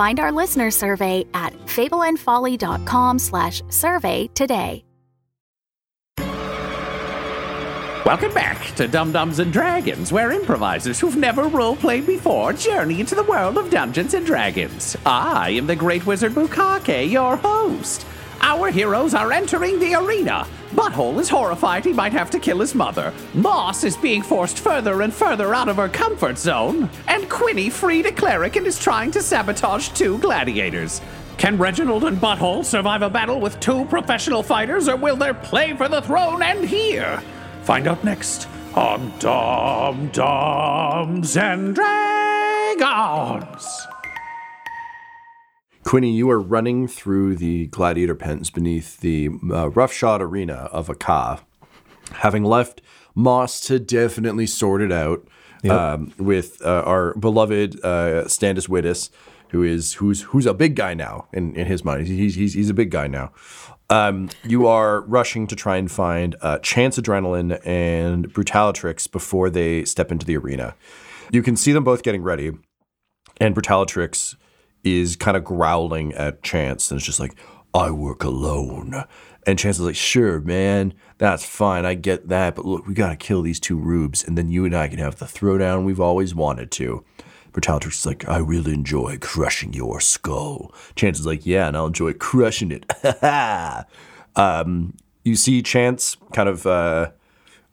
Find our listener survey at fableandfolly.com slash survey today. Welcome back to Dumb-Dumbs and Dragons, where improvisers who've never role-played before journey into the world of Dungeons and Dragons. I am the Great Wizard Bukake, your host. Our heroes are entering the arena. Butthole is horrified he might have to kill his mother. Moss is being forced further and further out of her comfort zone. And Quinny freed a cleric and is trying to sabotage two gladiators. Can Reginald and Butthole survive a battle with two professional fighters, or will their play for the throne end here? Find out next on Dumb-Dumbs and Dragons. Quinny, you are running through the gladiator pens beneath the uh, roughshod arena of Aka, having left Moss to definitely sort it out um, with uh, our beloved uh, Stannis Wittes, who is who's who's a big guy now in, in his mind. He's, he's he's a big guy now. Um, you are rushing to try and find uh, Chance Adrenaline and Brutalatrix before they step into the arena. You can see them both getting ready, and Brutalatrix is kind of growling at Chance and it's just like, I work alone. And Chance is like, sure, man, that's fine. I get that. But look, we got to kill these two rubes and then you and I can have the throwdown we've always wanted to. Brutalatrix is like, I really enjoy crushing your skull. Chance is like, yeah, and I'll enjoy crushing it. um, you see Chance kind of uh,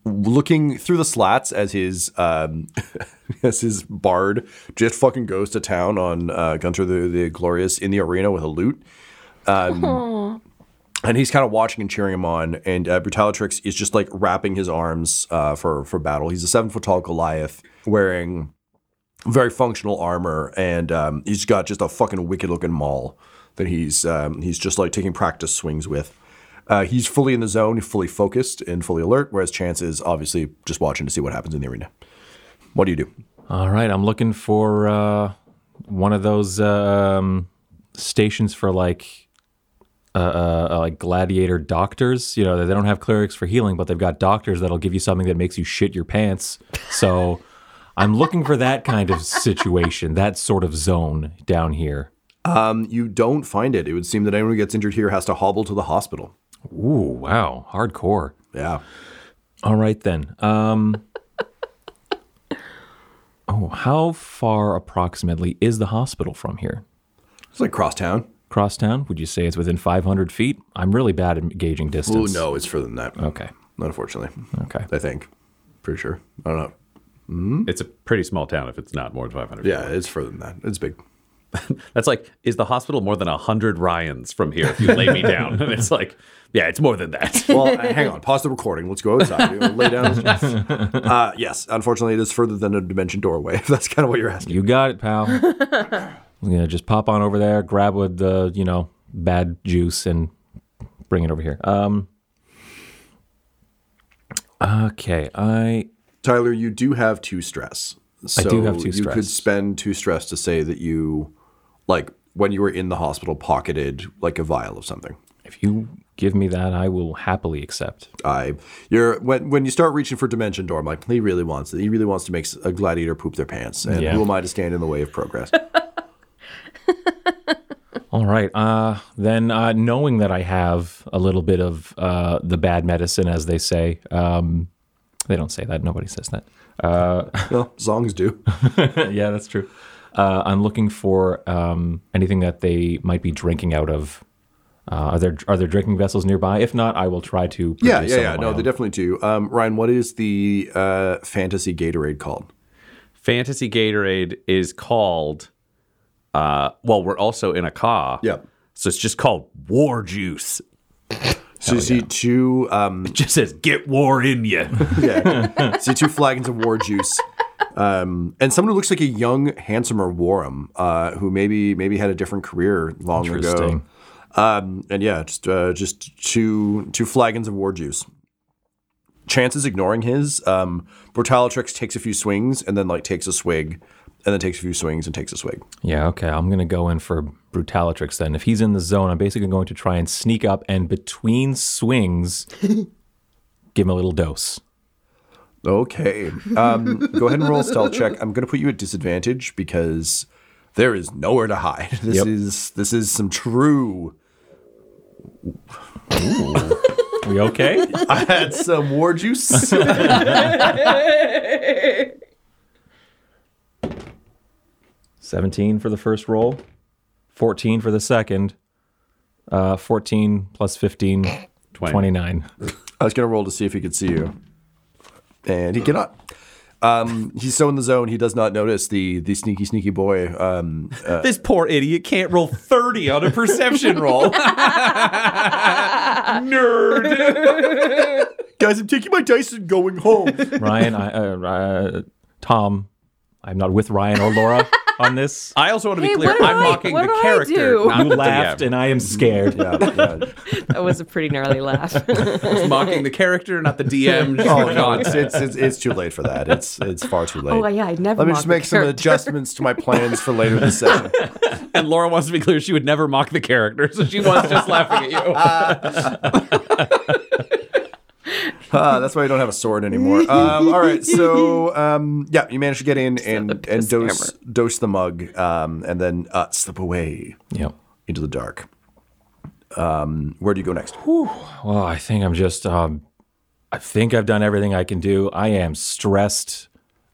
looking through the slats as his um, as his bard just fucking goes to town on uh, Gunter the, the Glorious in the arena with a lute. Um, and he's kind of watching and cheering him on. And uh, Brutalatrix is just like wrapping his arms uh, for for battle. He's a seven foot tall Goliath wearing very functional armor, and um, he's got just a fucking wicked looking maul that he's um, he's just like taking practice swings with. Uh, he's fully in the zone, fully focused, and fully alert. Whereas Chance is obviously just watching to see what happens in the arena. What do you do? All right, I'm looking for uh, one of those um, stations for like uh, uh, uh, like gladiator doctors. You know, they don't have clerics for healing, but they've got doctors that'll give you something that makes you shit your pants. So I'm looking for that kind of situation, that sort of zone down here. Um, you don't find it. It would seem that anyone who gets injured here has to hobble to the hospital. Ooh, wow, hardcore. Yeah. All right then. Um, oh, how far approximately is the hospital from here? It's like crosstown. Crosstown? Would you say it's within 500 feet? I'm really bad at gauging distance. Oh no, it's further than that. Okay. Unfortunately. Okay. I think. Pretty sure. I don't know. It's a pretty small town if it's not more than 500. Yeah, it's further than that. It's big. That's like, is the hospital more than 100 Ryans from here if you lay me down? And it's like, yeah, it's more than that. Well, hang on. Pause the recording. Let's go outside. Lay down. Uh, yes, unfortunately, it is further than a dimension doorway. If that's kind of what you're asking. You got it, pal. I'm gonna just pop on over there, grab with the you know bad juice, and bring it over here. Um. Okay, I Tyler, you do have two stress. So I do have two stress. You could spend two stress to say that you, like, when you were in the hospital, pocketed like a vial of something. if you give me that, I will happily accept. I, you're when when you start reaching for dimension door, I'm like, he really wants it. He really wants to make a gladiator poop their pants, and Yeah. who am I to stand in the way of progress? All right. Uh, then, uh, knowing that I have a little bit of uh, the bad medicine, as they say, um, they don't say that. Nobody says that. well, songs do. yeah, that's true. Uh, I'm looking for um, anything that they might be drinking out of Uh, are there are there drinking vessels nearby? If not, I will try to. Yeah, yeah, some yeah. No, own. they definitely do. Um, Ryan, what is the uh, fantasy Gatorade called? Fantasy Gatorade is called. Uh, well, we're also in a car. Yep. So it's just called War Juice. So you see two, um, It just says "Get war in you." yeah, see two flagons of war juice, um, and someone who looks like a young, handsomer Warham, uh, who maybe maybe had a different career long ago. Interesting. Um, and yeah, just uh, just two two flagons of war juice. Chance is ignoring his. Um, Brutalatrix takes a few swings and then like takes a swig, and then takes a few swings and takes a swig. Yeah, okay. I'm going to go in for Brutalatrix then. If he's in the zone, I'm basically going to try and sneak up and between swings, give him a little dose. Okay. Um, go ahead and roll a stealth check. I'm going to put you at disadvantage because there is nowhere to hide. This Yep. is this is some true. We okay? I had some war juice. 17 for the first roll, 14 for the second, uh, 14 plus 15, 29. I was going to roll to see if he could see you, and he cannot. Um, he's so in the zone he does not notice the the sneaky sneaky boy. Um, this poor idiot can't roll thirty on a perception roll. Nerd. guys, I'm taking my dice and going home. Ryan, I, uh, uh, Tom, I'm not with Ryan or Laura on this. I also want to be Hey, clear. I'm I- mocking the character. do? You laughed and I am scared. yeah, yeah. That was a pretty gnarly laugh. I'm mocking the character, not the DM. Oh no, it's, it's it's it's too late for that. It's it's far too late. oh yeah, I'd never. Let me just make some character. adjustments to my plans for later this session. and Laura wants to be clear. She would never mock the character, so she was just laughing at you. Ah, that's why you don't have a sword anymore. Um, all right, so um, yeah, you managed to get in and and piss dose dose the mug, um, and then uh, slip away Yep. into the dark. Um, where do you go next? Well, I think I'm just, um, I think I've done everything I can do. I am stressed.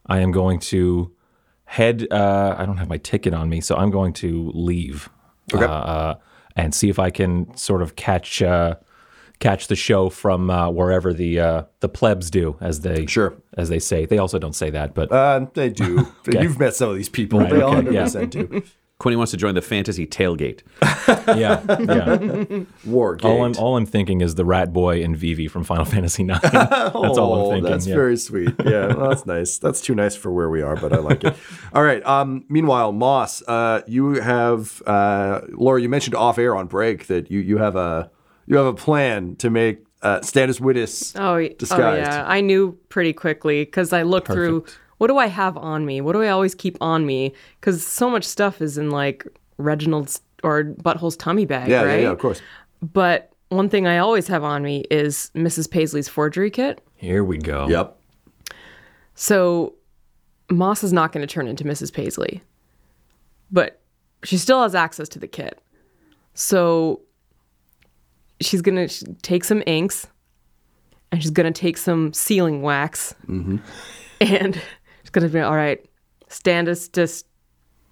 I am going to head, uh, I don't have my ticket on me, so I'm going to leave Okay. uh, and see if I can sort of catch, uh, catch the show from uh, wherever the uh, the plebs do, as they Sure. as they say. They also don't say that, but Uh, they do. You've met some of these people. Right, they all okay, yeah. 100% do. Quinny wants to join the fantasy tailgate. yeah, yeah. War gate. all I'm all I'm thinking is the Rat Boy and Vivi from Final Fantasy IX. That's all I'm Oh, thinking. That's yeah. very sweet. Yeah, well, that's nice. That's too nice for where we are, but I like it. All right. Um, meanwhile, Moss, uh, you have uh, Laura. You mentioned off air on break that you you have a you have a plan to make uh, Stannis Wittes Oh, y- oh yeah, I knew pretty quickly because I looked through. What do I have on me? What do I always keep on me? Because so much stuff is in like Reginald's or Butthole's tummy bag, Yeah, right? yeah, yeah, of course. But one thing I always have on me is Mrs. Paisley's forgery kit. Here we go. Yep. So Moss is not going to turn into Mrs. Paisley, but she still has access to the kit. So she's going to take some inks and she's going to take some sealing wax and she's going to be all right, Standus, just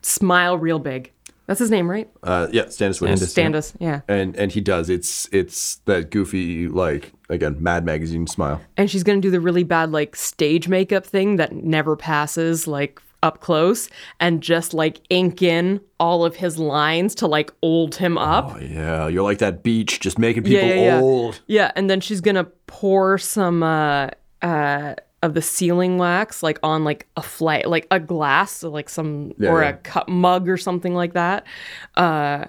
smile real big. That's his name, right? Uh, yeah, Stannis Wittes. Standus, yeah. And and he does. It's it's that goofy like again Mad Magazine smile. and she's gonna do the really bad like stage makeup thing that never passes like up close and just like ink in all of his lines to like old him up Oh yeah, you're like that beach, just making people yeah, yeah, yeah. old. yeah and then she's gonna pour some uh uh of the sealing wax like on like a flight like a glass so like some or a cup mug or something like that uh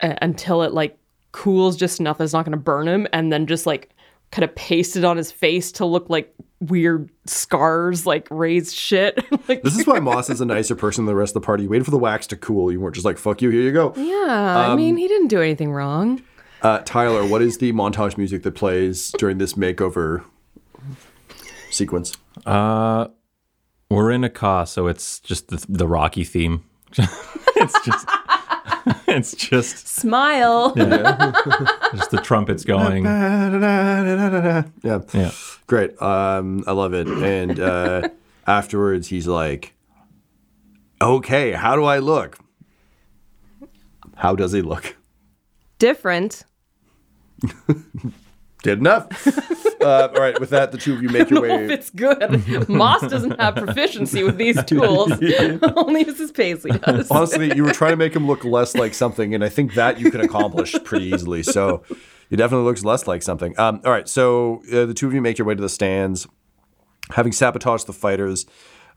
until it like cools just enough that it's not gonna burn him and then just like kind of paste it on his face to look like weird scars like raised shit like This is why Moss is a nicer person than the rest of the party. You waited for the wax to cool. You weren't just like, fuck you, here you go. yeah i Um, mean he didn't do anything wrong Uh, Tyler, what is the montage music that plays during this makeover sequence? We're in a car, so it's just the, the Rocky theme. it's just it's just smile just the trumpets going. Yeah. Yeah. Great. Um, I love it. And uh, afterwards, he's like, okay, how do I look? How does he look? different Good enough. uh, all right, with that, the two of you make your if way. it's good. Moss doesn't have proficiency with these tools. Only Mrs. Paisley does. Honestly, you were trying to make him look less like something, and I think that you can accomplish pretty easily. So he definitely looks less like something. Um, all right, so uh, the two of you make your way to the stands, having sabotaged the fighters.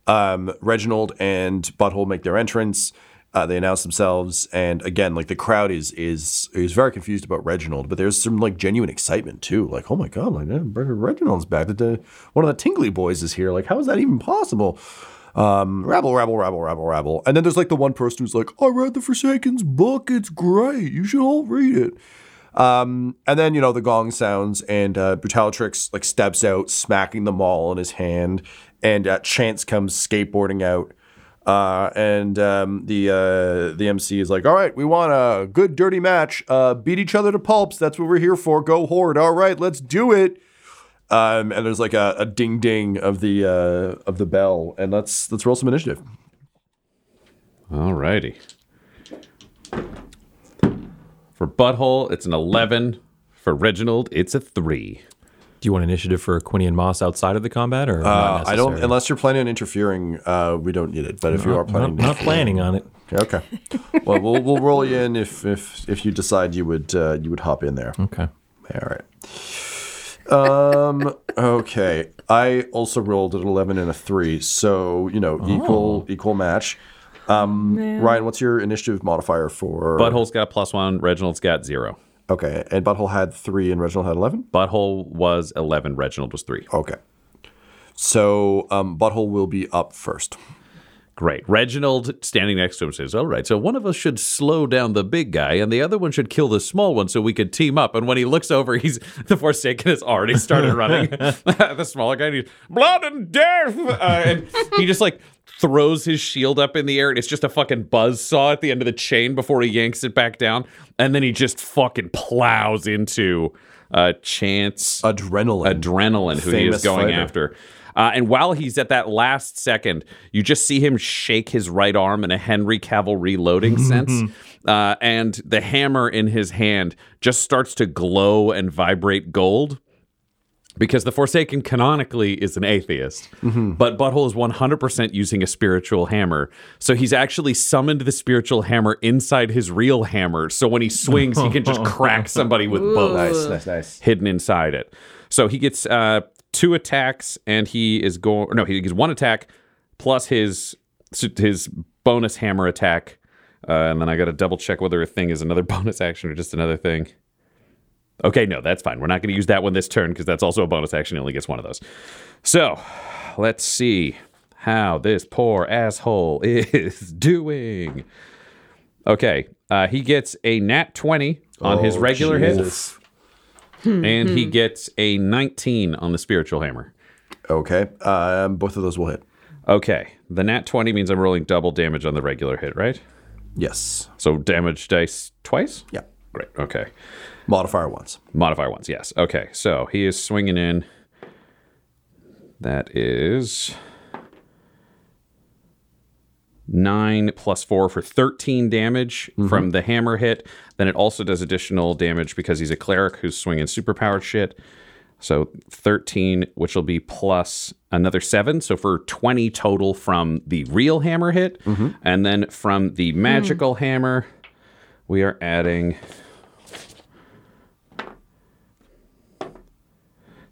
Um, Reginald and Butthole make their entrance. Uh, they announce themselves, and again, like the crowd is is is very confused about Reginald, but there's some like genuine excitement too. Like, oh my god, like eh, Reginald's back. The, the, one of the Tingly boys is here. Like, how is that even possible? Um, rabble, rabble, rabble, rabble, rabble. And then there's like the one person who's like, I read the Forsaken's book. It's great. You should all read it. Um, and then, you know, the gong sounds and uh, Brutalatrix like steps out, smacking the maul in his hand. And uh, Chance comes skateboarding out. Uh, and um, the uh, the MC is like, all right, we want a good dirty match. Uh, beat each other to pulps. That's what we're here for. Go horde. All right, let's do it. Um, and there's like a, a ding ding of the uh, of the bell, and let's let's roll some initiative. All righty. For Butthole, it's an 11. For Reginald, it's a 3. Do you want initiative for Quinny and Moss outside of the combat, or Uh, not I don't unless you're planning on interfering. Uh, we don't need it. But if you are planning, not, not planning on it. okay. Well, we'll we'll roll you in if if if you decide you would uh, you would hop in there. Okay. All right. Um. Okay. I also rolled an eleven and a three, so you know equal equal match. Um, Ryan, what's your initiative modifier for Butthole's got plus 1, Reginald's got 0. Okay, and Butthole had three, and Reginald had eleven. Butthole was 11, Reginald was 3. Okay. So um, Butthole will be up first. Great. Reginald standing next to him says, All right, so one of us should slow down the big guy and the other one should kill the small one so we could team up. And when he looks over, he's the Forsaken has already started running. the smaller guy, and he's blood and death. Uh, and he just like throws his shield up in the air and it's just a fucking buzz saw at the end of the chain before he yanks it back down. And then he just fucking plows into uh, Chance Adrenaline. adrenaline who he is going fighter. after. Uh, and while he's at that last second, you just see him shake his right arm in a Henry Cavill reloading sense. Uh, and the hammer in his hand just starts to glow and vibrate gold because the Forsaken canonically is an atheist, but Butthole is 100% using a spiritual hammer. So he's actually summoned the spiritual hammer inside his real hammer. So when he swings, he can just crack somebody with both nice, nice, nice. hidden inside it. So he gets uh, two attacks, and he is going. No, he gets one attack plus his his bonus hammer attack, uh, and then I got to double check whether a thing is another bonus action or just another thing. Okay, no, that's fine. We're not going to use that one this turn because that's also a bonus action. He only gets one of those. So let's see how this poor asshole is doing. Okay, uh, he gets a nat 20 on his Oh, regular hit, Jesus. And he gets a 19 on the spiritual hammer. Okay, um, both of those will hit. Okay, the nat 20 means I'm rolling double damage on the regular hit, right? Yes. So damage dice twice? Yeah. Great, okay. Modifier once. Modifier once, yes. Okay, so he is swinging in. That is nine plus four for 13 damage mm-hmm. from the hammer hit. Then it also does additional damage because he's a cleric who's swinging superpowered shit. So 13, which will be plus another seven. So for 20 total from the real hammer hit. Mm-hmm. And then from the hmm. magical hammer, we are adding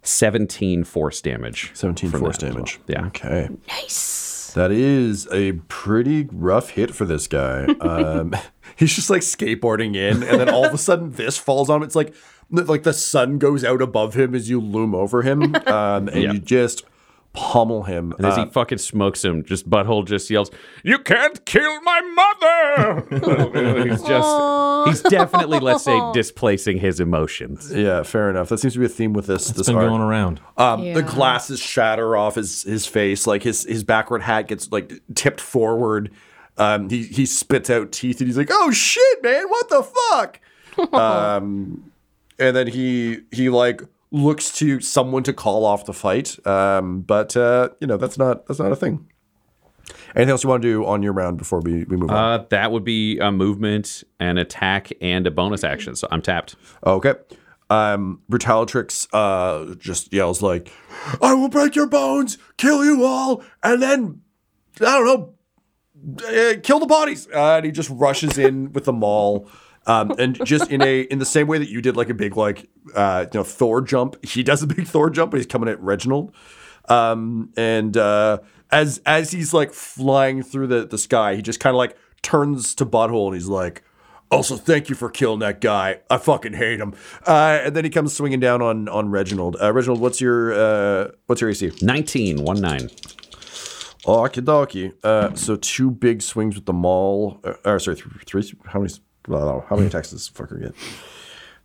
17 force damage. 17 force that well. damage. Yeah. Okay. Nice. That is a pretty rough hit for this guy. Um, he's just like skateboarding in, and then all of a sudden this falls on him. It's like like the sun goes out above him as you loom over him, um, and Yeah. you just pummel him. And as Uh, he fucking smokes him, just butthole just yells, "You can't kill my mother!" he's just, he's definitely, let's say, displacing his emotions. yeah, fair enough. That seems to be a theme with this. It's this been arc. going around. Um, Yeah. The glasses shatter off his his face, like his his backward hat gets like tipped forward. Um, he he spits out teeth, and he's like, "Oh shit, man! What the fuck?" um, and then he he like looks to someone to call off the fight. Um, but uh, you know that's not that's not a thing. Anything else you want to do on your round before we, we move on? Uh, that would be a movement, an attack, and a bonus action. So I'm tapped. Okay. Um, Brutalatrix uh, just yells like, "I will break your bones, kill you all, and then I don't know, uh, kill the bodies." Uh, and he just rushes in with the maul. Um, and just in a in the same way that you did like a big like uh, you know Thor jump, he does a big Thor jump, but he's coming at Reginald. Um, and uh, as as he's like flying through the the sky, he just kind of like turns to Butthole and he's like, "Also, thank you for killing that guy. I fucking hate him." Uh, and then he comes swinging down on on Reginald. Uh, Reginald, what's your uh, what's your AC? 19, 1 9. Okie dokie. Uh, so two big swings with the maul. Uh, or sorry, three, three. How many? How many attacks does this fucker get?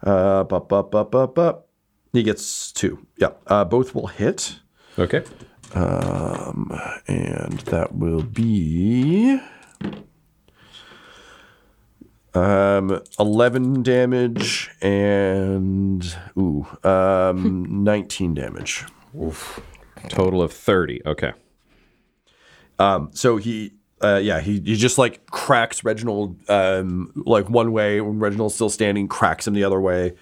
Uh, bup, bup, bup, bup, bup. He gets two. Yeah. Uh, both will hit. Okay. Um, and that will be um 11 damage and ooh um 19 damage. Total of 30. Okay. Um, so he, uh, yeah, he, he just like cracks Reginald, um, like one way when Reginald's still standing, cracks him the other way,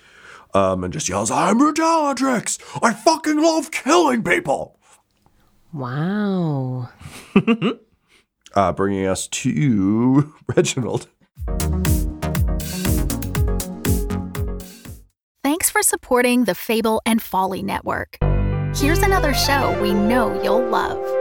um, and just yells, "I'm Brutalatrix! I fucking love killing people!" Wow. Uh, bringing us to Reginald. Thanks for supporting the Fable and Folly Network. Here's another show we know you'll love.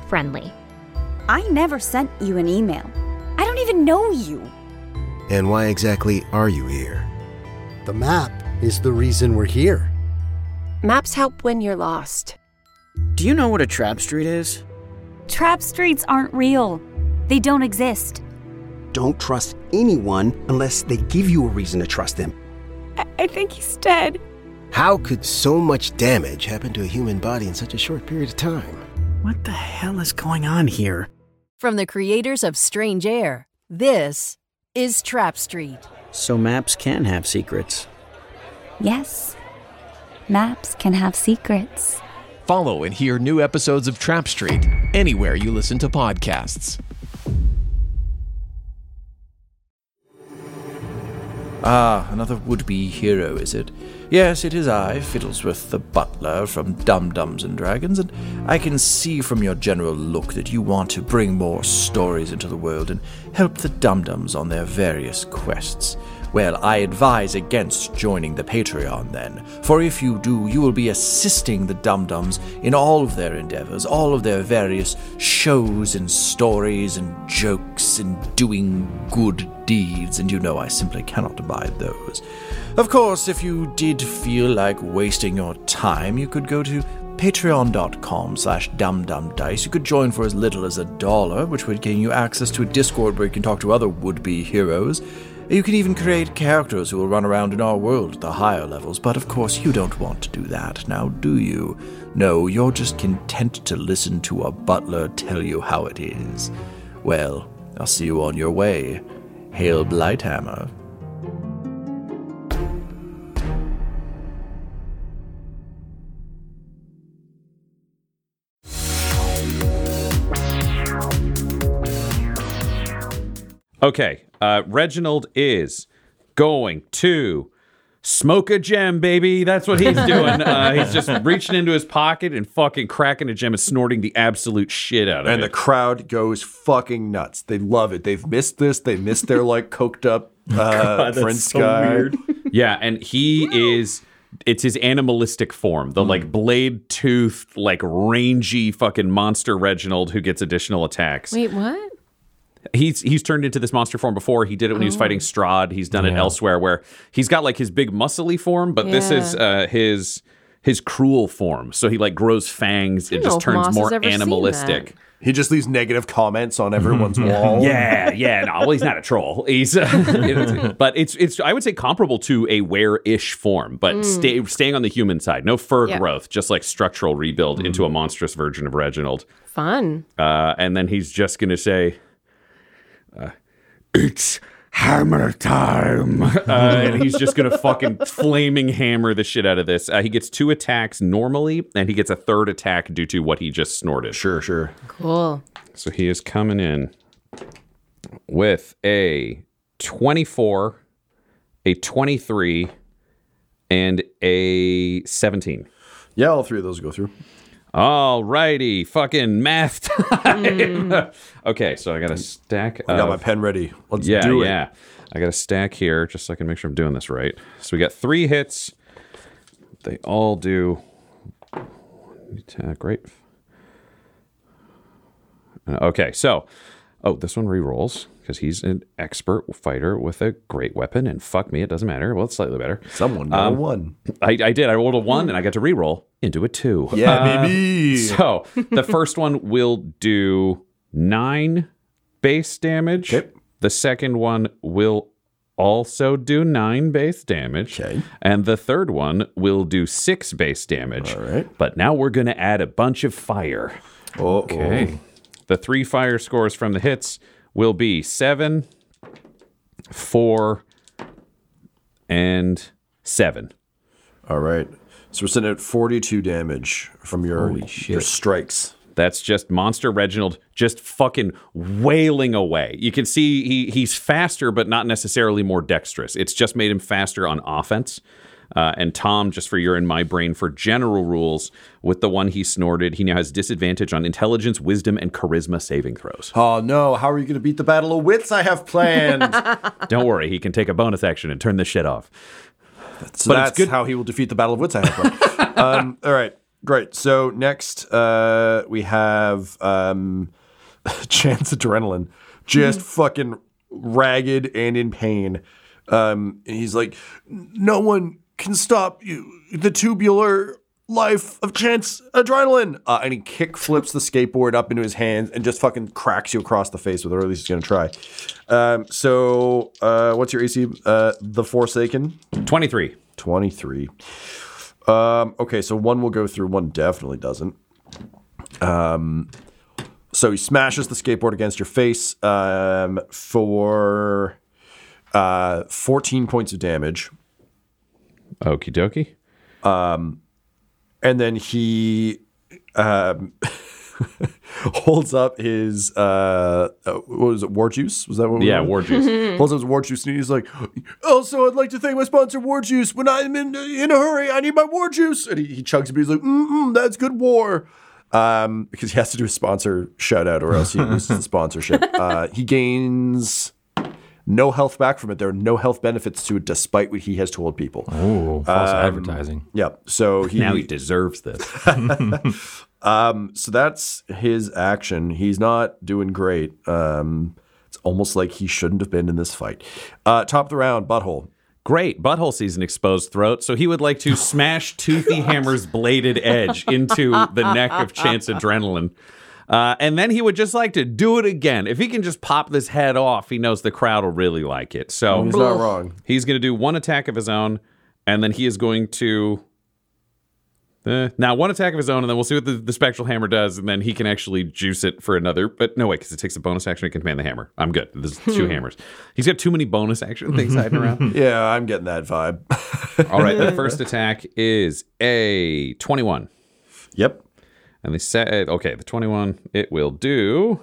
friendly. I never sent you an email. I don't even know you. And why exactly are you here? The map is the reason we're here. Maps help when you're lost. Do you know what a trap street is? Trap streets aren't real. They don't exist. Don't trust anyone unless they give you a reason to trust them. I, I think he's dead. How could so much damage happen to a human body in such a short period of time? What the hell is going on here? From the creators of Strange Air, this is Trap Street. So maps can have secrets. Yes. Maps can have secrets. Follow and hear new episodes of Trap Street anywhere you listen to podcasts. Ah, another would be hero, is it? Yes, it is I, Fiddlesworth the butler from Dumb-Dumbs and Dragons, and I can see from your general look that you want to bring more stories into the world and help the Dumb-Dumbs on their various quests. Well, I advise against joining the Patreon then, for if you do, you will be assisting the Dumb-Dumbs in all of their endeavors, all of their various shows and stories and jokes and doing good deeds, and you know I simply cannot abide those. Of course, if you did feel like wasting your time, you could go to patreon.com slash dumbdumbdice. You could join for as little as a dollar, which would gain you access to a Discord where you can talk to other would-be heroes. You can even create characters who will run around in our world at the higher levels, but of course you don't want to do that, now do you? No, you're just content to listen to a butler tell you how it is. Well, I'll see you on your way. Hail Blighthammer. Okay. Uh, Reginald is going to smoke a gem, baby. That's what he's doing. uh, he's just reaching into his pocket and fucking cracking a gem and snorting the absolute shit out of and it. And the crowd goes fucking nuts. They love it. They've missed this. They missed their like coked up uh, God, Prince so guy. weird. yeah, and he is. It's his animalistic form, the like blade toothed, like rangy fucking monster Reginald who gets additional attacks. Wait, what? He's he's turned into this monster form before. He did it when he was Oh. fighting Strahd. He's done it elsewhere where he's got like his big muscly form, but this is uh, his his cruel form. So he like grows fangs. It just turns Moss more animalistic. He just leaves negative comments on everyone's wall. Yeah, yeah. No, well, he's not a troll. He's, uh, but it's it's. I would say comparable to a were-ish form, but Mm. stay, staying on the human side. No fur Yeah. growth, just like structural rebuild into a monstrous version of Reginald. Fun. Uh, and then he's just gonna say, "It's hammer time," uh, and he's just gonna fucking flaming hammer the shit out of this. Uh, he gets two attacks normally, and he gets a third attack due to what he just snorted. Sure, sure. Cool. So he is coming in with a 24, a 23, and a 17. Yeah, all three of those go through. All righty, fucking math time. okay, so I got a stack. I got of- my pen ready. Let's yeah, do it. yeah. I got a stack here just so I can make sure I'm doing this right. So we got three hits. They all do. Uh, great. Okay, so oh, this one re-rolls because he's an expert fighter with a great weapon, and fuck me, it doesn't matter. Well, it's slightly better. Someone got a one. I, I did. I rolled a one, and I got to re-roll into a two. Yeah, Uh, baby. So the first one will do nine base damage. The second one will also do nine base damage. Okay. And the third one will do six base damage. All right. But now we're going to add a bunch of fire. Okay. The three fire scores from the hits will be seven, four, and seven. All right. So we're sitting at 42 damage from your, your strikes. That's just Monster Reginald just fucking wailing away. You can see he he's faster, but not necessarily more dexterous. It's just made him faster on offense. Uh, and Tom, just for your in my brain, for general rules, with the one he snorted, he now has disadvantage on intelligence, wisdom, and charisma saving throws. Oh no, how are you going to beat the battle of wits I have planned? Don't worry, he can take a bonus action and turn this shit off. So But it's that's good- how he will defeat the battle of wits I have planned. um, all right, great. So next uh, we have um, Chance Adrenaline, just fucking ragged and in pain. Um, and he's like, no one can stop you. The tubular life of Chance Adrenaline. Uh, and he kick flips the skateboard up into his hands and just fucking cracks you across the face with it, or at least he's going to try. Um, so, uh, what's your AC? Uh, the Forsaken? 23. 23. Um, okay, so one will go through, one definitely doesn't. Um, so he smashes the skateboard against your face um, for uh, 14 points of damage. Okie dokie. Um, and then he um, holds up his uh, uh, what was it? War juice? Was that what? Yeah? War Juice. holds up his war juice, and he's like, "Also, I'd like to thank my sponsor, War Juice. When I'm in in a hurry, I need my war juice." And he, he chugs it, but he's like, mm "That's good war." Um, because he has to do a sponsor shout out, or else he loses the sponsorship. Uh, he gains no health back from it. There are no health benefits to it, despite what he has told people. Oh, false Um, advertising. Yep. So he now he deserves this. um, so that's his action. He's not doing great. Um, it's almost like he shouldn't have been in this fight. Uh, top of the round, butthole. Great. Butthole sees an exposed throat, so he would like to smash Toothy Hammer's bladed edge into the neck of Chance Adrenaline. Uh, and then he would just like to do it again. If he can just pop this head off, he knows the crowd will really like it. So He's not wrong. He's going to do one attack of his own, and then he is going to. Eh, now, one attack of his own, and then we'll see what the, the spectral hammer does, and then he can actually juice it for another. But no, way, because it takes a bonus action. He can command the hammer. I'm good. There's two hammers. He's got too many bonus action things hiding around. Yeah, I'm getting that vibe. All right, the first attack is a 21. Yep. And they set, okay, the 21, it will do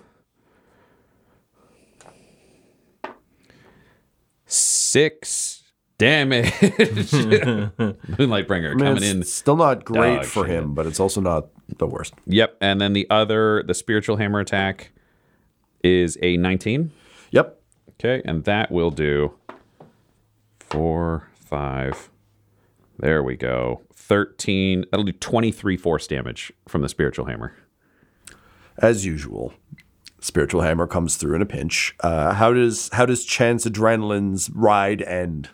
six damage. Moonlight Bringer I mean, coming it's in. Still not great for shit. him, but it's also not the worst. Yep. And then the other, the spiritual hammer attack is a 19. Yep. Okay. And that will do four, five. There we go. 13. That'll do 23 force damage from the spiritual hammer. As usual, spiritual hammer comes through in a pinch. Uh, how does how does Chance Adrenaline's ride end?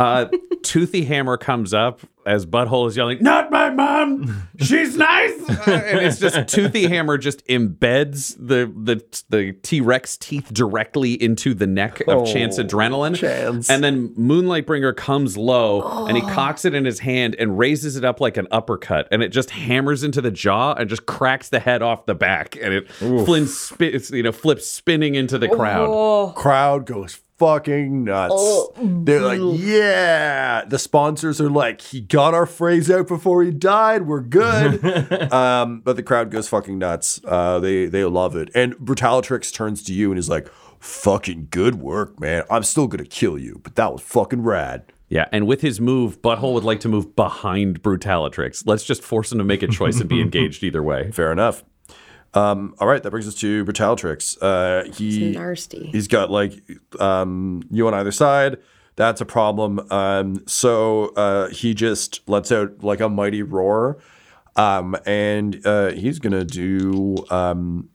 Uh, Toothy Hammer comes up as Butthole is yelling, "Not mom! She's nice!" and it's just Toothy Hammer just embeds the the the T Rex teeth directly into the neck of Oh, Chance Adrenaline. Chance. And then Moonlight Bringer comes low and he oh. cocks it in his hand and raises it up like an uppercut, and it just hammers into the jaw and just cracks the head off the back, and it flins, spi- you know, flips spinning into the crowd. Oh. Crowd goes fucking nuts. They're like, yeah. The sponsors are like, he got our phrase out before he died. We're good. um, but the crowd goes fucking nuts. Uh, they they love it. And Brutalatrix turns to you and is like, fucking good work, man. I'm still gonna kill you, but that was fucking rad. Yeah, and with his move, Butthole would like to move behind Brutalatrix. Let's just force him to make a choice and be engaged either way. Fair enough. Um, all right, that brings us to Brutalatrix. Uh, he It's nasty. He's got like um, you on either side. That's a problem. Um, so uh, he just lets out like a mighty roar, um, and uh, he's gonna do um,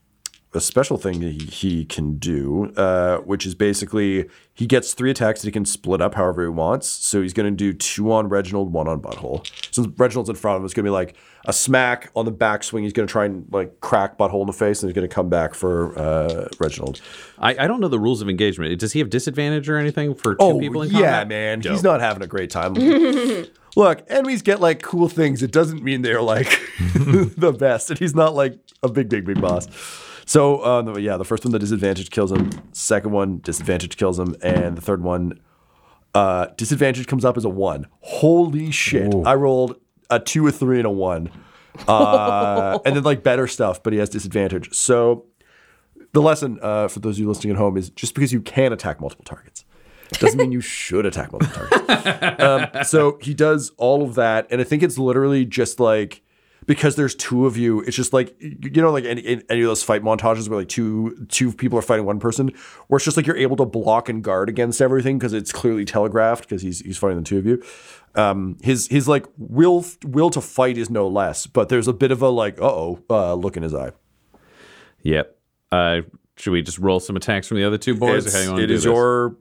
a special thing that he, he can do, uh, which is basically he gets three attacks that he can split up however he wants. So he's going to do two on Reginald, one on Butthole. Since Reginald's in front of him, it's going to be like a smack on the backswing. He's going to try and like crack Butthole in the face, and he's going to come back for uh, Reginald. I, I don't know the rules of engagement. Does he have disadvantage or anything for two Oh people in yeah, man, Dope. he's not having a great time. Look, enemies get like cool things. It doesn't mean they're like the best, and he's not like a big, big, big boss. So, uh, yeah, the first one, the disadvantage kills him. Second one, disadvantage kills him, and the third one, uh, disadvantage comes up as a one. Holy shit! I rolled a two, a three, and a one, uh, and then like better stuff, but he has disadvantage. So, the lesson uh, for those of you listening at home is just because you can attack multiple targets doesn't mean you should attack multiple targets. um, so he does all of that, and I think it's literally just like because there's two of you. It's just like you know, like any, any of those fight montages where like two two people are fighting one person, where it's just like you're able to block and guard against everything because it's clearly telegraphed because he's he's fighting the two of you. Um, his his like will will to fight is no less, but there's a bit of a like uh oh uh, look in his eye. Yep. Uh, should we just roll some attacks from the other two boys? or It's- how you want to it do is your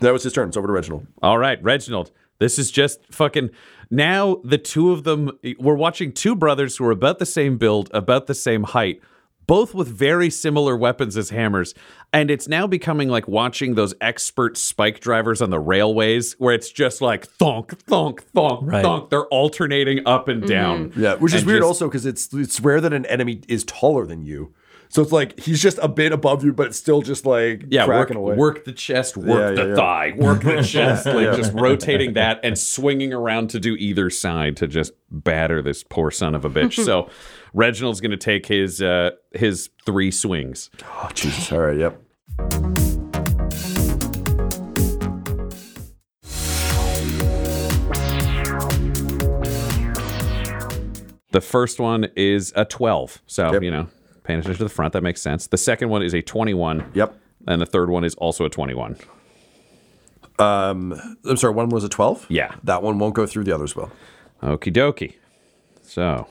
that was his turn. It's over to Reginald. All right, Reginald. This is just fucking. Now the two of them. We're watching two brothers who are about the same build, about the same height, both with very similar weapons as hammers. And it's now becoming like watching those expert spike drivers on the railways, where it's just like thunk, thunk, thunk, Right. thunk. They're alternating up and down. Mm-hmm. Yeah, which is And weird just- also because it's it's rare that an enemy is taller than you. So it's like he's just a bit above you, but it's still just like Yeah, work, away. work the chest, work Yeah, the yeah, thigh, work the chest, like just rotating that and swinging around to do either side to just batter this poor son of a bitch. so Reginald's going to take his uh, his three swings. Oh Jesus! All right, yep. The first one is a twelve, so you know, paying attention to the front that makes sense. The second one is a twenty-one. Yep. And the third one is also a twenty-one. Um, I'm sorry. One was a twelve. Yeah, that one won't go through. The others will. Okie dokie. So,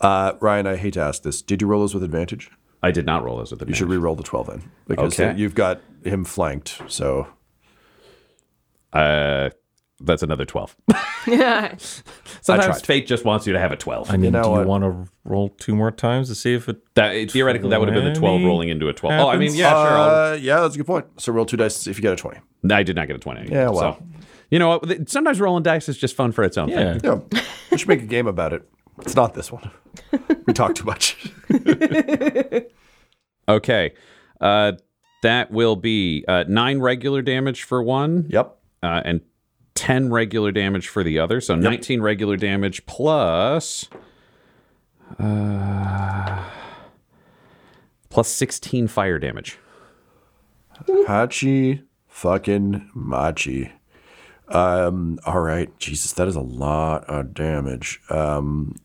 uh, Ryan, I hate to ask this. Did you roll those with advantage? I did not roll those with advantage. You should re-roll the twelve then, because Okay. you've got him flanked. So Uh, that's another twelve. Yeah. Sometimes fate just wants you to have a twelve. I mean, know do you what? want to roll two more times to see if it That theoretically that would have been the twelve rolling into a twelve. Oh, I mean, yeah, sure. I'll, uh, yeah, that's a good point. So roll two dice if you get a twenty. I did not get a twenty. Yeah, well. so, you know what? Sometimes rolling dice is just fun for its own Yeah. thing. Yeah, we should make a game about it. It's not this one. We talk too much. Okay, uh, that will be uh, nine regular damage for one. Yep. Uh, and ten regular damage for the other. So nineteen regular damage plus. Uh, plus sixteen fire damage. Hachi fucking Machi. Um, all right. Jesus, that is a lot of damage. Um,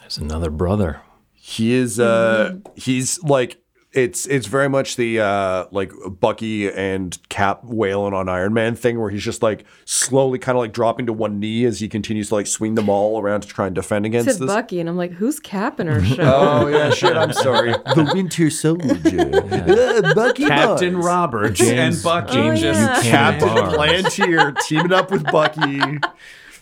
There's another brother. he is uh he's like it's it's very much the uh, like Bucky and Cap wailing on Iron Man thing, where he's just like slowly kind of like dropping to one knee as he continues to like swing them all around to try and defend against said this. Bucky, and I'm like, who's Cap in our show? Oh yeah, shit. I'm sorry. The Winter Soldier, Uh, Bucky Captain Barnes. Roberts James- and Bucky James just Oh, yeah. Captain Barnes. Plantier teaming up with Bucky.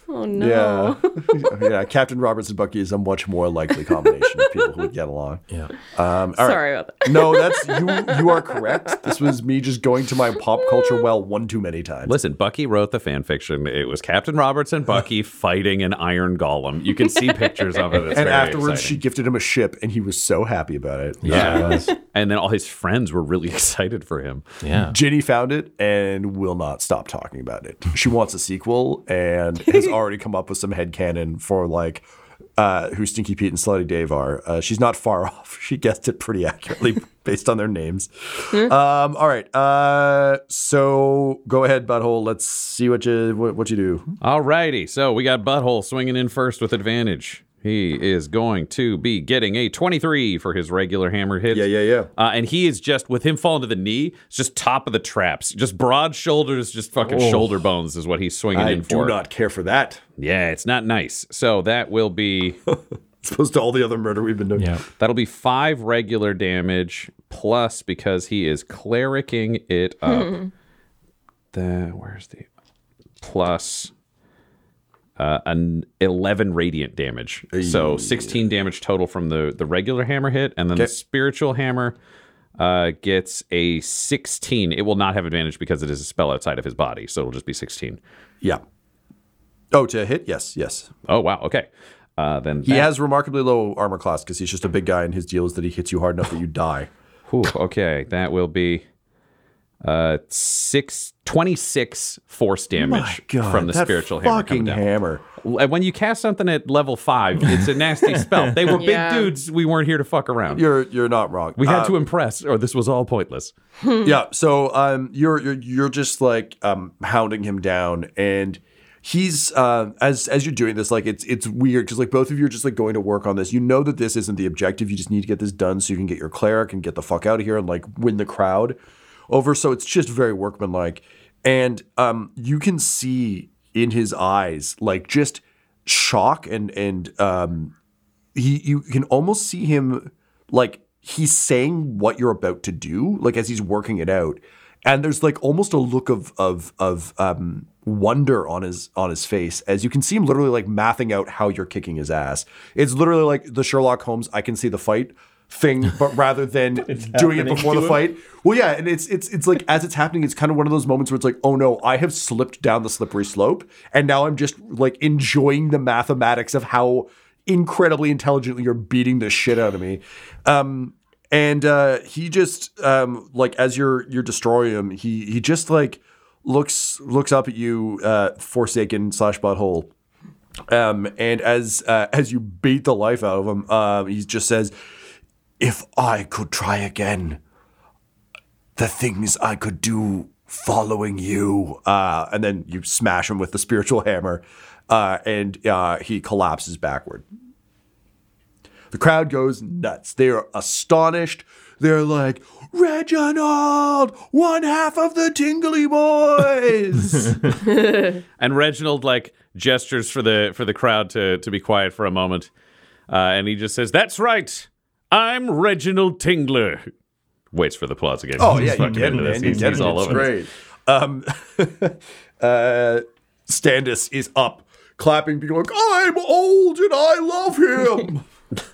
Oh no. Yeah, yeah. Captain Roberts and Bucky is a much more likely combination of people who would get along. Yeah. Um, all right. Sorry about that. No, that's you. You are correct. This was me just going to my pop culture well one too many times. Listen, Bucky wrote the fan fiction. It was Captain Roberts and Bucky fighting an iron golem. You can see pictures of it. It's and very afterwards, she gifted him a ship, and he was so happy about it. yeah, and then all his friends were really excited for him. Yeah. Ginny found it and will not stop talking about it. She wants a sequel and has already come up with some head headcanon for like uh, who Stinky Pete and Slutty Dave are. Uh, she's not far off. She guessed it pretty accurately based on their names. um, all right. Uh, so go ahead, Butthole. Let's see what you what, what you do. Alrighty, so we got Butthole swinging in first with advantage. He is going to be getting a 23 for his regular hammer hit. Yeah, yeah, yeah. Uh, and he is just, with him falling to the knee, it's just top of the traps. Just broad shoulders, just fucking Oh. shoulder bones is what he's swinging I in for. I do not care for that. Yeah, it's not nice. So that will be As opposed to all the other murder we've been doing. Yeah. that'll be five regular damage plus because he is clericking it up. the where's the plus uh, an 11 radiant damage. So 16 damage total from the the regular hammer hit and then the spiritual hammer uh, gets a 16. It will not have advantage because it is a spell outside of his body, so it'll just be 16. Yeah. Oh, to hit? Yes, yes. Oh wow, okay. Uh, then He that- has remarkably low armor class because he's just a big guy, and his deal is that he hits you hard enough that you die. Whew, okay, that will be uh six, 26 force damage God, from the that spiritual hammer fucking coming down. hammer. L- When you cast something at level five, it's a nasty spell. They were big dudes. We weren't here to fuck around. You're you're not wrong. we had Uh, to impress, or this was all pointless. yeah. So um, you're you're you're just like um hounding him down, and he's uh, as as you're doing this, like it's it's weird because like both of you are just like going to work on this. You know that this isn't the objective. You just need to get this done so you can get your cleric and get the fuck out of here and like win the crowd over. So it's just very workmanlike, and um, you can see in his eyes like just shock and and um he you can almost see him like he's saying what you're about to do like as he's working it out and there's like almost a look of of of um wonder on his on his face as you can see him literally like mathing out how you're kicking his ass it's literally like the Sherlock Holmes I can see the fight thing but rather than doing it before the him? fight well yeah and it's it's it's like as it's happening it's kind of one of those moments where it's like oh no I have slipped down the slippery slope and now I'm just like enjoying the mathematics of how incredibly intelligently you're beating the shit out of me. Um, and uh, he just um, like as you're you're destroying him, he he just like looks looks up at you, uh, Forsaken slash butthole. Um, and as uh, as you beat the life out of him, uh, he just says, "If I could try again, the things I could do following you." Uh, and then you smash him with the spiritual hammer, uh, and uh, he collapses backward. The crowd goes nuts. They are astonished. They're like, Reginald, one half of the Tingly Boys. And Reginald like gestures for the for the crowd to to be quiet for a moment, uh, and he just says, "That's right, I'm Reginald Tingler." Waits for the applause again. oh He's yeah, you fucking get it, this. man. You He's- get it. all It's over this. great. Um, uh, Stannis is up, clapping, being like, "I'm old and I love him."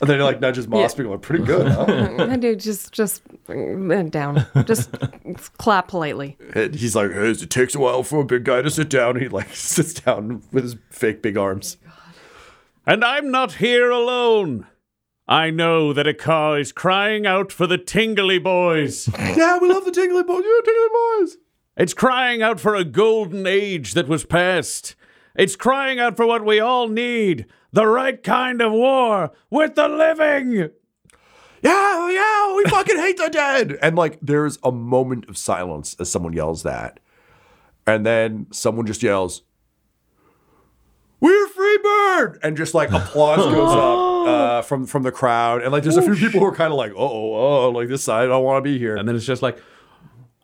and then he like nudges Moss, Yeah. being like, "Pretty good, huh?" I do just just uh, down. Just clap politely. And he's like, hey, "It takes a while for a big guy to sit down." He like sits down with his fake big arms. And I'm not here alone. I know that Akka is crying out for the Tingly Boys. yeah, we love the Tingly Boys. Yeah, Tingly Boys. It's crying out for a golden age that was past. It's crying out for what we all need the right kind of war with the living. yeah, yeah, we fucking hate the dead. And like, there's a moment of silence as someone yells that. And then someone just yells, We're Freebird! And just like applause goes up. uh, from from the crowd, and like there's a few people who are kind of like, oh, oh, like this side, I don't want to be here. And then it's just like,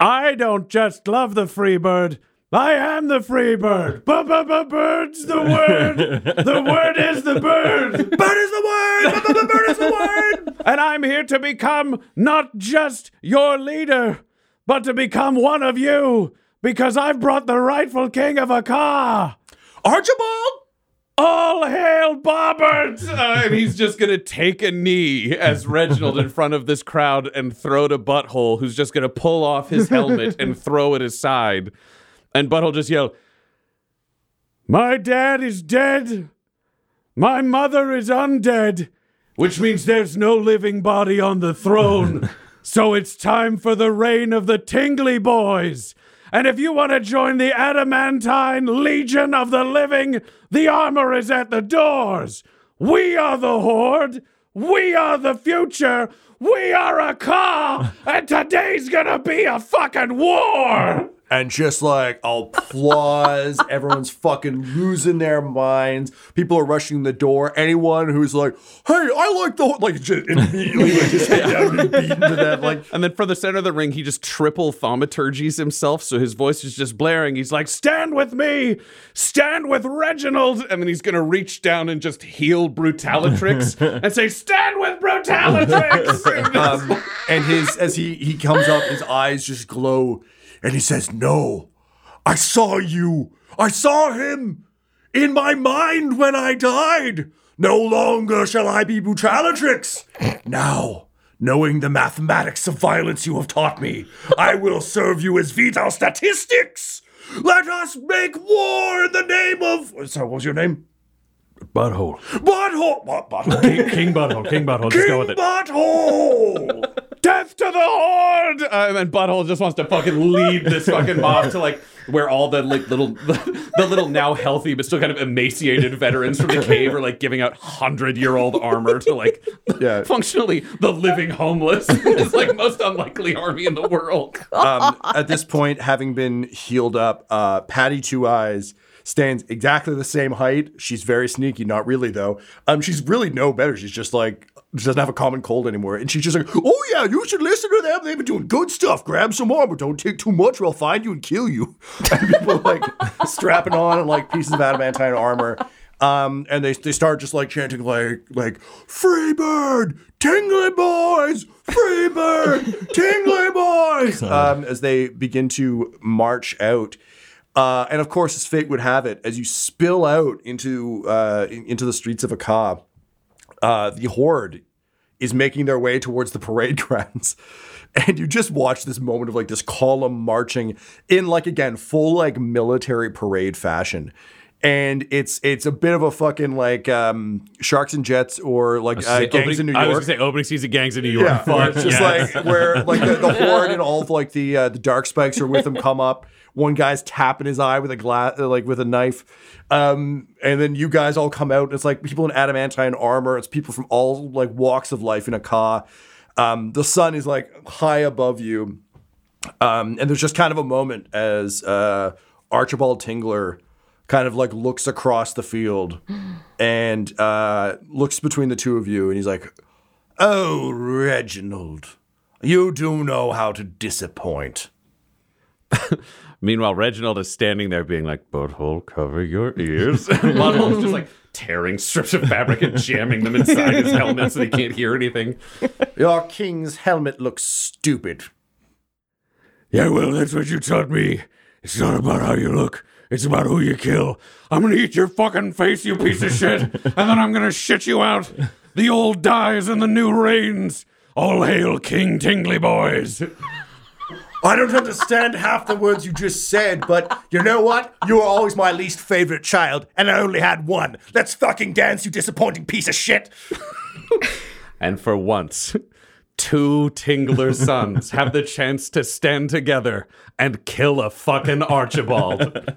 I don't just love the free bird. I am the free bird. Bird's the word. The word is the bird. Bird is the word. Bird is the word. And I'm here to become not just your leader, but to become one of you because I've brought the rightful king of Akka. Archibald! All hail Bobbert! Uh, and he's just gonna take a knee as Reginald in front of this crowd and throw to Butthole, who's just gonna pull off his helmet and throw it aside. And Butthole just yell, My dad is dead. My mother is undead, which means there's no living body on the throne. so it's time for the reign of the Tingly Boys. And if you want to join the Adamantine Legion of the Living, the armor is at the doors. We are the Horde. We are the future. We are Akka. And today's gonna be a fucking war. And just like applause. Everyone's fucking losing their minds. People are rushing the door. Anyone who's like, "Hey, I like the," like just immediately like, just hit down and beaten to death. Like, and then for the center of the ring, he just triple thaumaturgies himself, so his voice is just blaring. He's like, Stand with me. Stand with Reginald. and then he's gonna reach down and just heal Brutalatrix and say, "Stand with Brutalatrix." um, and his as he he comes up, his eyes just glow, and he says, "No, I saw you. I saw him in my mind when I died. No longer shall I be Brutalatrix. Now." Knowing the mathematics of violence you have taught me, I will serve you as vital statistics. Let us make war in the name of. Oh, sorry, what was your name? Butthole. Butthole. Butthole? King, King Butthole. King Butthole. Just go with it. Butthole. Death to the horde! Uh, and then Butthole just wants to fucking lead this fucking mob to like where all the like little the, the little now healthy but still kind of emaciated veterans from the cave are like giving out hundred year old armor to like Yeah. functionally the living homeless. it's like most unlikely army in the world. um, at this point, having been healed up, uh, Patty Two Eyes stands exactly the same height. She's very sneaky, not really though. Um, she's really no better. She's just like doesn't have a common cold anymore, and she's just like, "Oh yeah, you should listen to them. They've been doing good stuff. Grab some more, but don't take too much, or I'll find you and kill you." And people like strapping on and like pieces of adamantine armor. Um, and they, they start just like chanting like like Freebird, Tingly Boys, Freebird, Tingly Boys, um, as they begin to march out. Uh, and of course, as fate would have it, as you spill out into uh, in- into the streets of Akka, uh, the horde is making their way towards the parade grounds. And you just watch this moment of like this column marching in like again full like military parade fashion. And it's it's a bit of a fucking like um, sharks and jets or like uh, gangs in New York. I was gonna say opening season gangs in New York. Yeah, it's just yes. like where like the, the horde and all of like the uh, the dark spikes are with them come up. One guy's tapping his eye with a glass, like with a knife, um, and then you guys all come out. And it's like people in adamantine armor. It's people from all like walks of life in Akka. Um, the sun is like high above you, um, and there's just kind of a moment as uh, Archibald Tingler kind of like looks across the field and uh, looks between the two of you, and he's like, "Oh, Reginald, you do know how to disappoint." Meanwhile, Reginald is standing there being like, Butthole, cover your ears. And Butthole's just like tearing strips of fabric and jamming them inside his helmet so he can't hear anything. Your king's helmet looks stupid. Yeah, well, that's what you taught me. It's not about how you look. It's about who you kill. I'm gonna eat your fucking face, you piece of shit, and then I'm gonna shit you out. The old dies and the new reigns. All hail King Tingly Boys. I don't understand half the words you just said, but you know what? You were always my least favorite child, and I only had one. Let's fucking dance, you disappointing piece of shit. And for once, two Tingler sons have the chance to stand together and kill a fucking Archibald.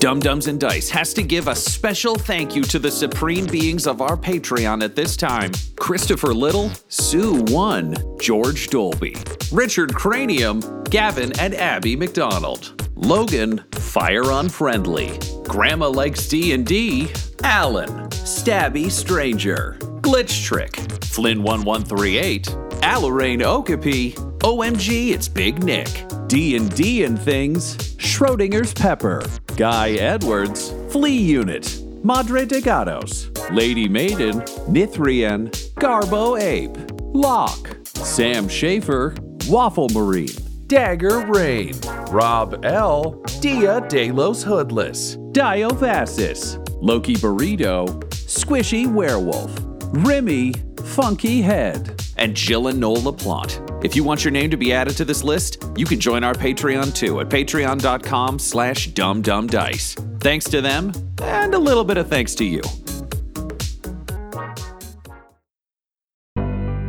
Dumb-Dumbs and Dice has to give a special thank you to the supreme beings of our Patreon at this time. Christopher Little, Sue One, George Dolby, Richard Cranium, Gavin and Abby McDonald, Logan, Fire Unfriendly, Grandma Likes D&D, Alan, Stabby Stranger, Glitch Trick, Flynn1138, Alarain Okapi, OMG, it's Big Nick, D&D and Things, Schrodinger's Pepper, Guy Edwards, Flea Unit, Madre de Gatos, Lady Maiden, Nithrian, Garbo Ape, Locke, Sam Schaefer, Waffle Marine, Dagger Rain, Rob L, Dia De Los Hoodless, Diophasis, Loki Burrito, Squishy Werewolf, Remy, Funky Head, and Jill and Noel LaPlante. If you want your name to be added to this list, you can join our Patreon too at patreon.com slash dumbdumbdice. Thanks to them, and a little bit of thanks to you.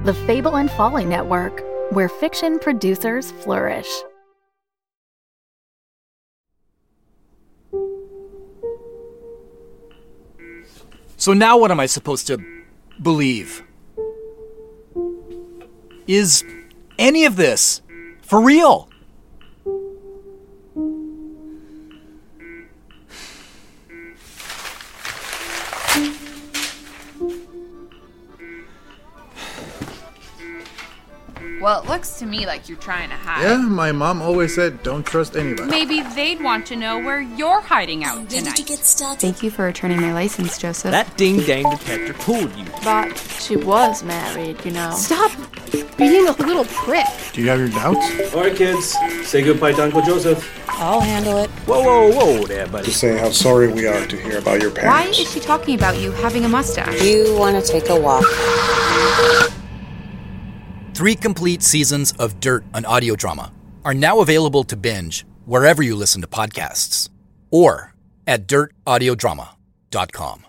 The Fable and Folly Network, where fiction producers flourish. So now what am I supposed to believe? Is any of this for real? Well, it looks to me like you're trying to hide. Yeah, my mom always said don't trust anybody. Maybe they'd want to know where you're hiding out tonight. Did you get started? Thank you for returning my license, Joseph. That ding dang detector fooled you. But she was married, you know. Stop being a little prick. Do you have your doubts? All right, kids, say goodbye to Uncle Joseph. I'll handle it. Whoa, whoa, whoa there, buddy. To say how sorry we are to hear about your parents. Why is she talking about you having a mustache? You want to take a walk. Three complete seasons of Dirt, an audio drama, are now available to binge wherever you listen to podcasts or at dirtaudiodrama.com.